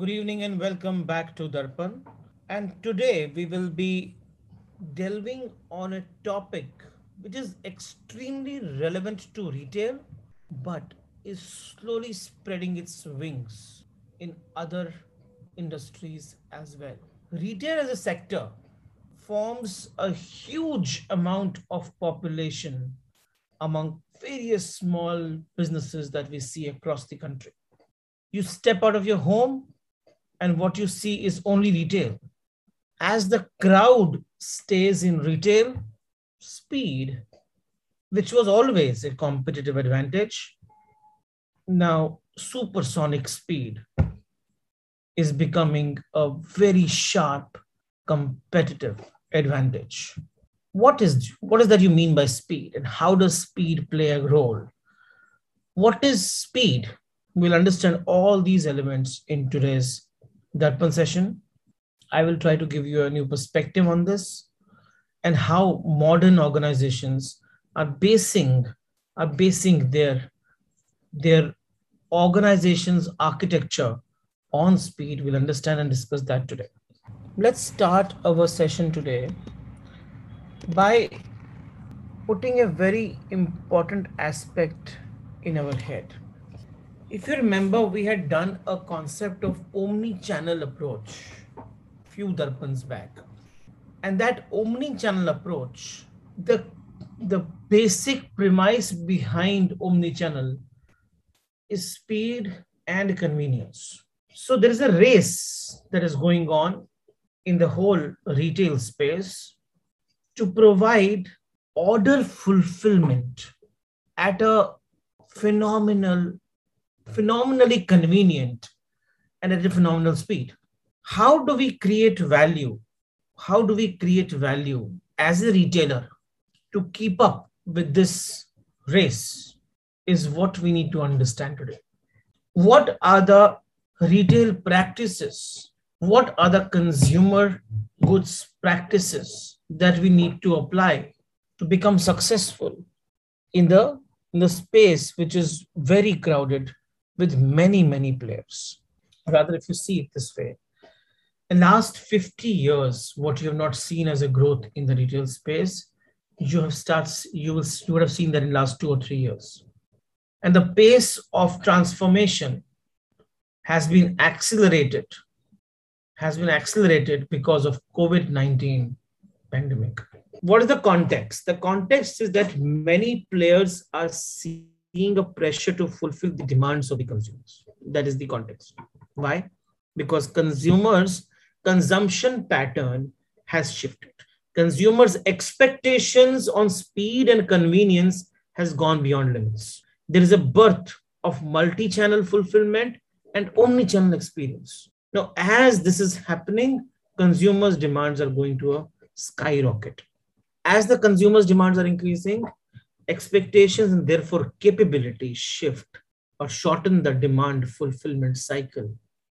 Good evening and welcome back to Darpan. And today we will be delving on a topic which is extremely relevant to retail but is slowly spreading its wings in other industries as well. Retail as a sector forms a huge amount of population among various small businesses that we see across the country. You step out of your home and what you see is only retail. As the crowd stays in retail, speed, which was always a competitive advantage, now supersonic speed is becoming a very sharp competitive advantage. What is what is that you mean by speed and how does speed play a role? What is speed? We'll understand all these elements in today's Darpan session. I will try to give you a new perspective on this and how modern organizations are basing are basing their their organization's architecture on speed. We'll understand and discuss that today. Let's start our session today by putting a very important aspect in our head if you remember, we had done a concept of omni-channel approach a few darpans back. And that omni-channel approach, the, the basic premise behind omni-channel is speed and convenience. So there is a race that is going on in the whole retail space to provide order fulfillment at a phenomenal phenomenally convenient and at a phenomenal speed. How do we create value? How do we create value as a retailer to keep up with this race? Is what we need to understand today. What are the retail practices? What are the consumer goods practices that we need to apply to become successful in the in the space which is very crowded with many, many players. Rather, if you see it this way, in last 50 years, what you have not seen as a growth in the retail space, you have starts, you will you would have seen that in last two or three years. And the pace of transformation has been accelerated, has been accelerated because of COVID-19 pandemic. What is the context? The context is that many players are seeing seeing a pressure to fulfill the demands of the consumers. That is the context. Why? Because consumers' consumption pattern has shifted. Consumers' expectations on speed and convenience has gone beyond limits. There is a birth of multi-channel fulfillment and omni-channel experience. Now, as this is happening, consumers' demands are going to a skyrocket. As the consumers' demands are increasing, expectations and therefore capability shift or shorten the demand fulfillment cycle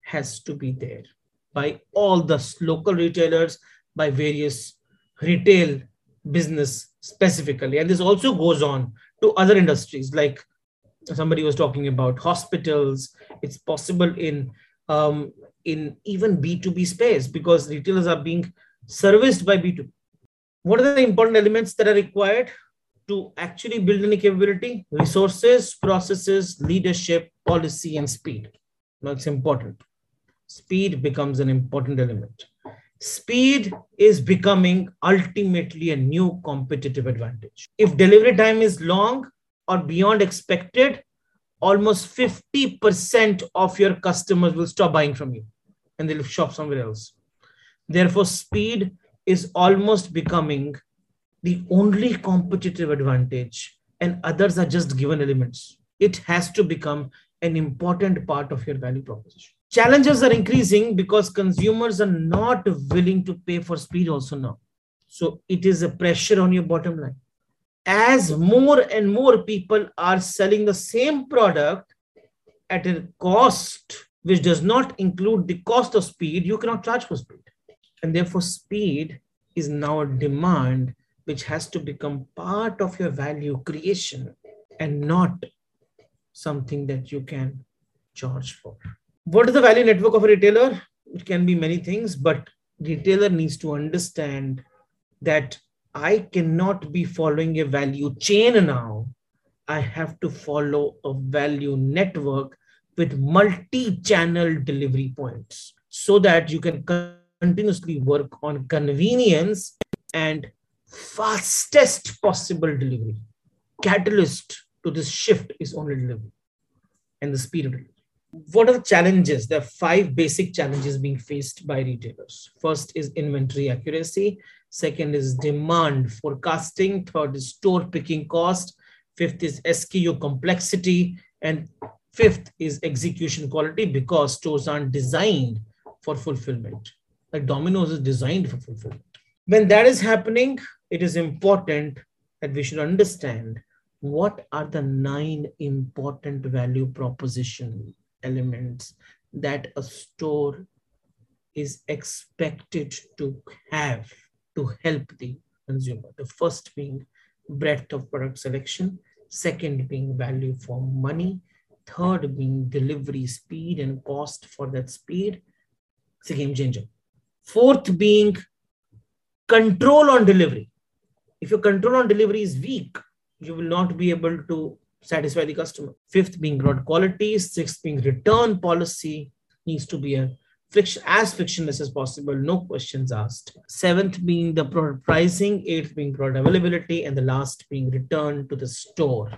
has to be there by all the local retailers, by various retail business specifically. And this also goes on to other industries like somebody was talking about hospitals. It's possible in um, in even B2B space because retailers are being serviced by B2B. What are the important elements that are required? To actually build any capability? Resources, processes, leadership, policy, and speed. That's important. Speed becomes an important element. Speed is becoming ultimately a new competitive advantage. If delivery time is long or beyond expected, almost 50% of your customers will stop buying from you and they'll shop somewhere else. Therefore, speed is almost becoming the only competitive advantage and others are just given elements. It has to become an important part of your value proposition. Challenges are increasing because consumers are not willing to pay for speed also now. So it is a pressure on your bottom line. As more and more people are selling the same product at a cost which does not include the cost of speed, you cannot charge for speed. And therefore, speed is now a demand which has to become part of your value creation and not something that you can charge for. What is the value network of a retailer? It can be many things, but retailer needs to understand that I cannot be following a value chain now. I have to follow a value network with multi-channel delivery points so that you can continuously work on convenience and fastest possible delivery. Catalyst to this shift is only delivery and the speed of delivery. What are the challenges? There are five basic challenges being faced by retailers. First is inventory accuracy. Second is demand forecasting. Third is store picking cost. Fifth is SKU complexity. And fifth is execution quality because stores aren't designed for fulfillment. Like Domino's is designed for fulfillment. When that is happening, it is important that we should understand what are the nine important value proposition elements that a store is expected to have to help the consumer. The first being breadth of product selection, second being value for money, third being delivery speed and cost for that speed. It's a game changer. Fourth being control on delivery. If your control on delivery is weak, you will not be able to satisfy the customer. Fifth being product quality. Sixth being return policy needs to be a friction as frictionless as possible, no questions asked. Seventh being the product pricing, eighth being product availability, and the last being return to the store.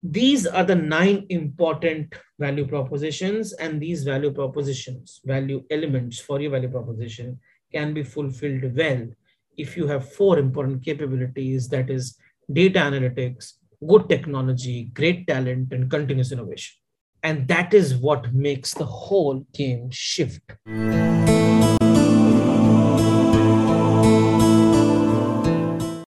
These are the nine important value propositions, and these value propositions, value elements for your value proposition can be fulfilled well if you have four important capabilities that is data analytics, good technology, great talent, and continuous innovation. And that is what makes the whole game shift.